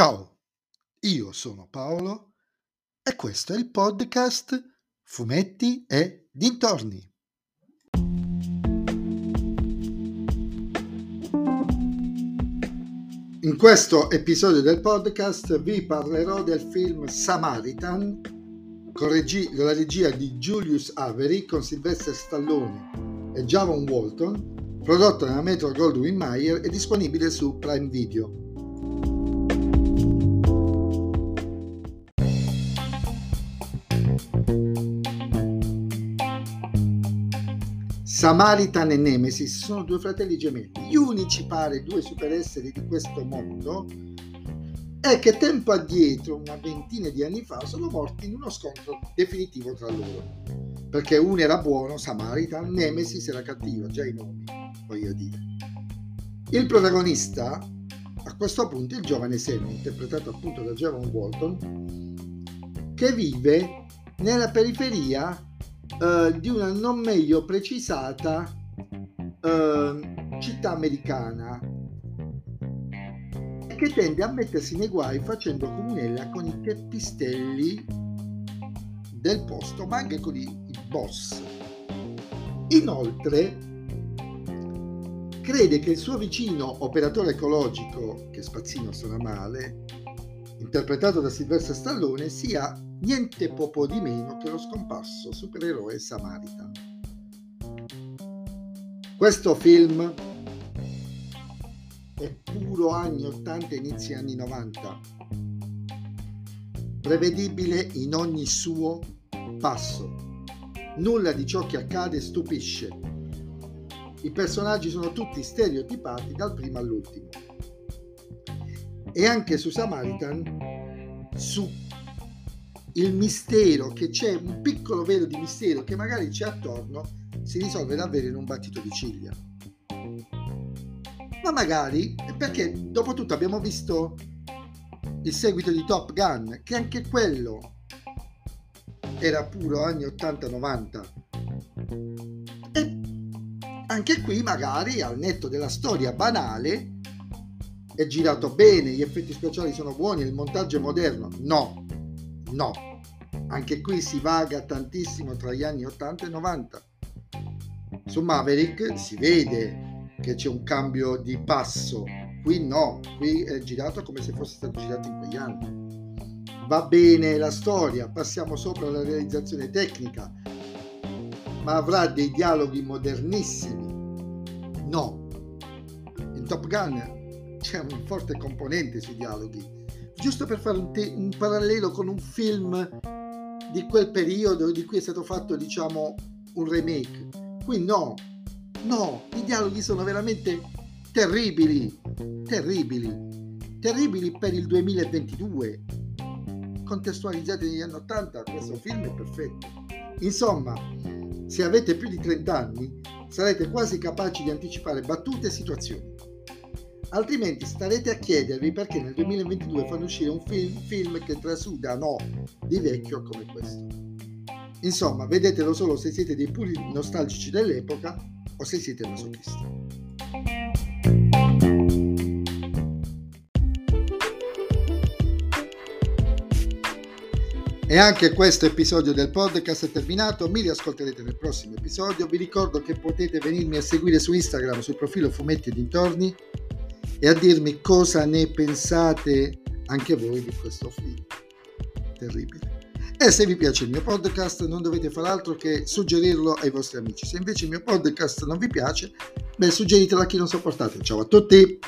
Ciao, io sono Paolo e questo è il podcast Fumetti e Dintorni. In questo episodio del podcast vi parlerò del film Samaritan con, regi- la regia di Julius Avery con Sylvester Stallone e Javon Walton, prodotto dalla Metro Goldwyn Mayer e disponibile su Prime Video. Samaritan e Nemesis sono due fratelli gemelli, gli unici pare due superesseri di questo mondo e che tempo addietro, una ventina di anni fa, sono morti in uno scontro definitivo tra loro. Perché uno era buono, Samaritan, Nemesis era cattivo, già i nomi, voglio dire. Il protagonista, a questo punto, è il giovane Sam, interpretato appunto da Javon Walton, che vive nella periferia uh, di una non meglio precisata uh, città americana che tende a mettersi nei guai facendo comunella con i teppistelli del posto, ma anche con i, i boss. Inoltre, crede che il suo vicino operatore ecologico, che spazzino suona male, interpretato da Silvestre Stallone, sia niente poco di meno che lo scomparso supereroe Samaritan. Questo film è puro anni 80 e inizi anni 90, prevedibile in ogni suo passo. Nulla di ciò che accade stupisce. I personaggi sono tutti stereotipati dal primo all'ultimo. E anche su Samaritan, su il mistero che c'è, un piccolo velo di mistero che magari c'è attorno, si risolve davvero in un battito di ciglia. Ma magari, perché dopo tutto abbiamo visto il seguito di Top Gun, che anche quello era puro anni 80-90. E anche qui magari al netto della storia banale è girato bene, gli effetti speciali sono buoni, il montaggio è moderno. No, No, anche qui si vaga tantissimo tra gli anni 80 e 90. Su Maverick si vede che c'è un cambio di passo, qui no, qui è girato come se fosse stato girato in quegli anni. Va bene la storia, passiamo sopra alla realizzazione tecnica, ma avrà dei dialoghi modernissimi. No, in Top Gun c'è un forte componente sui dialoghi giusto per fare un, te- un parallelo con un film di quel periodo di cui è stato fatto, diciamo, un remake. Qui no, no, i dialoghi sono veramente terribili, terribili, terribili per il 2022. Contestualizzati negli anni 80, questo film è perfetto. Insomma, se avete più di 30 anni, sarete quasi capaci di anticipare battute e situazioni altrimenti starete a chiedervi perché nel 2022 fanno uscire un film, film che trasuda no di vecchio come questo. Insomma, vedetelo solo se siete dei puri nostalgici dell'epoca o se siete masochisti. E anche questo episodio del podcast è terminato, mi riascolterete nel prossimo episodio. Vi ricordo che potete venirmi a seguire su Instagram sul profilo Fumetti e Dintorni e a dirmi cosa ne pensate anche voi di questo film. Terribile. E se vi piace il mio podcast non dovete fare altro che suggerirlo ai vostri amici. Se invece il mio podcast non vi piace, beh, suggeritelo a chi non sopportate. Ciao a tutti!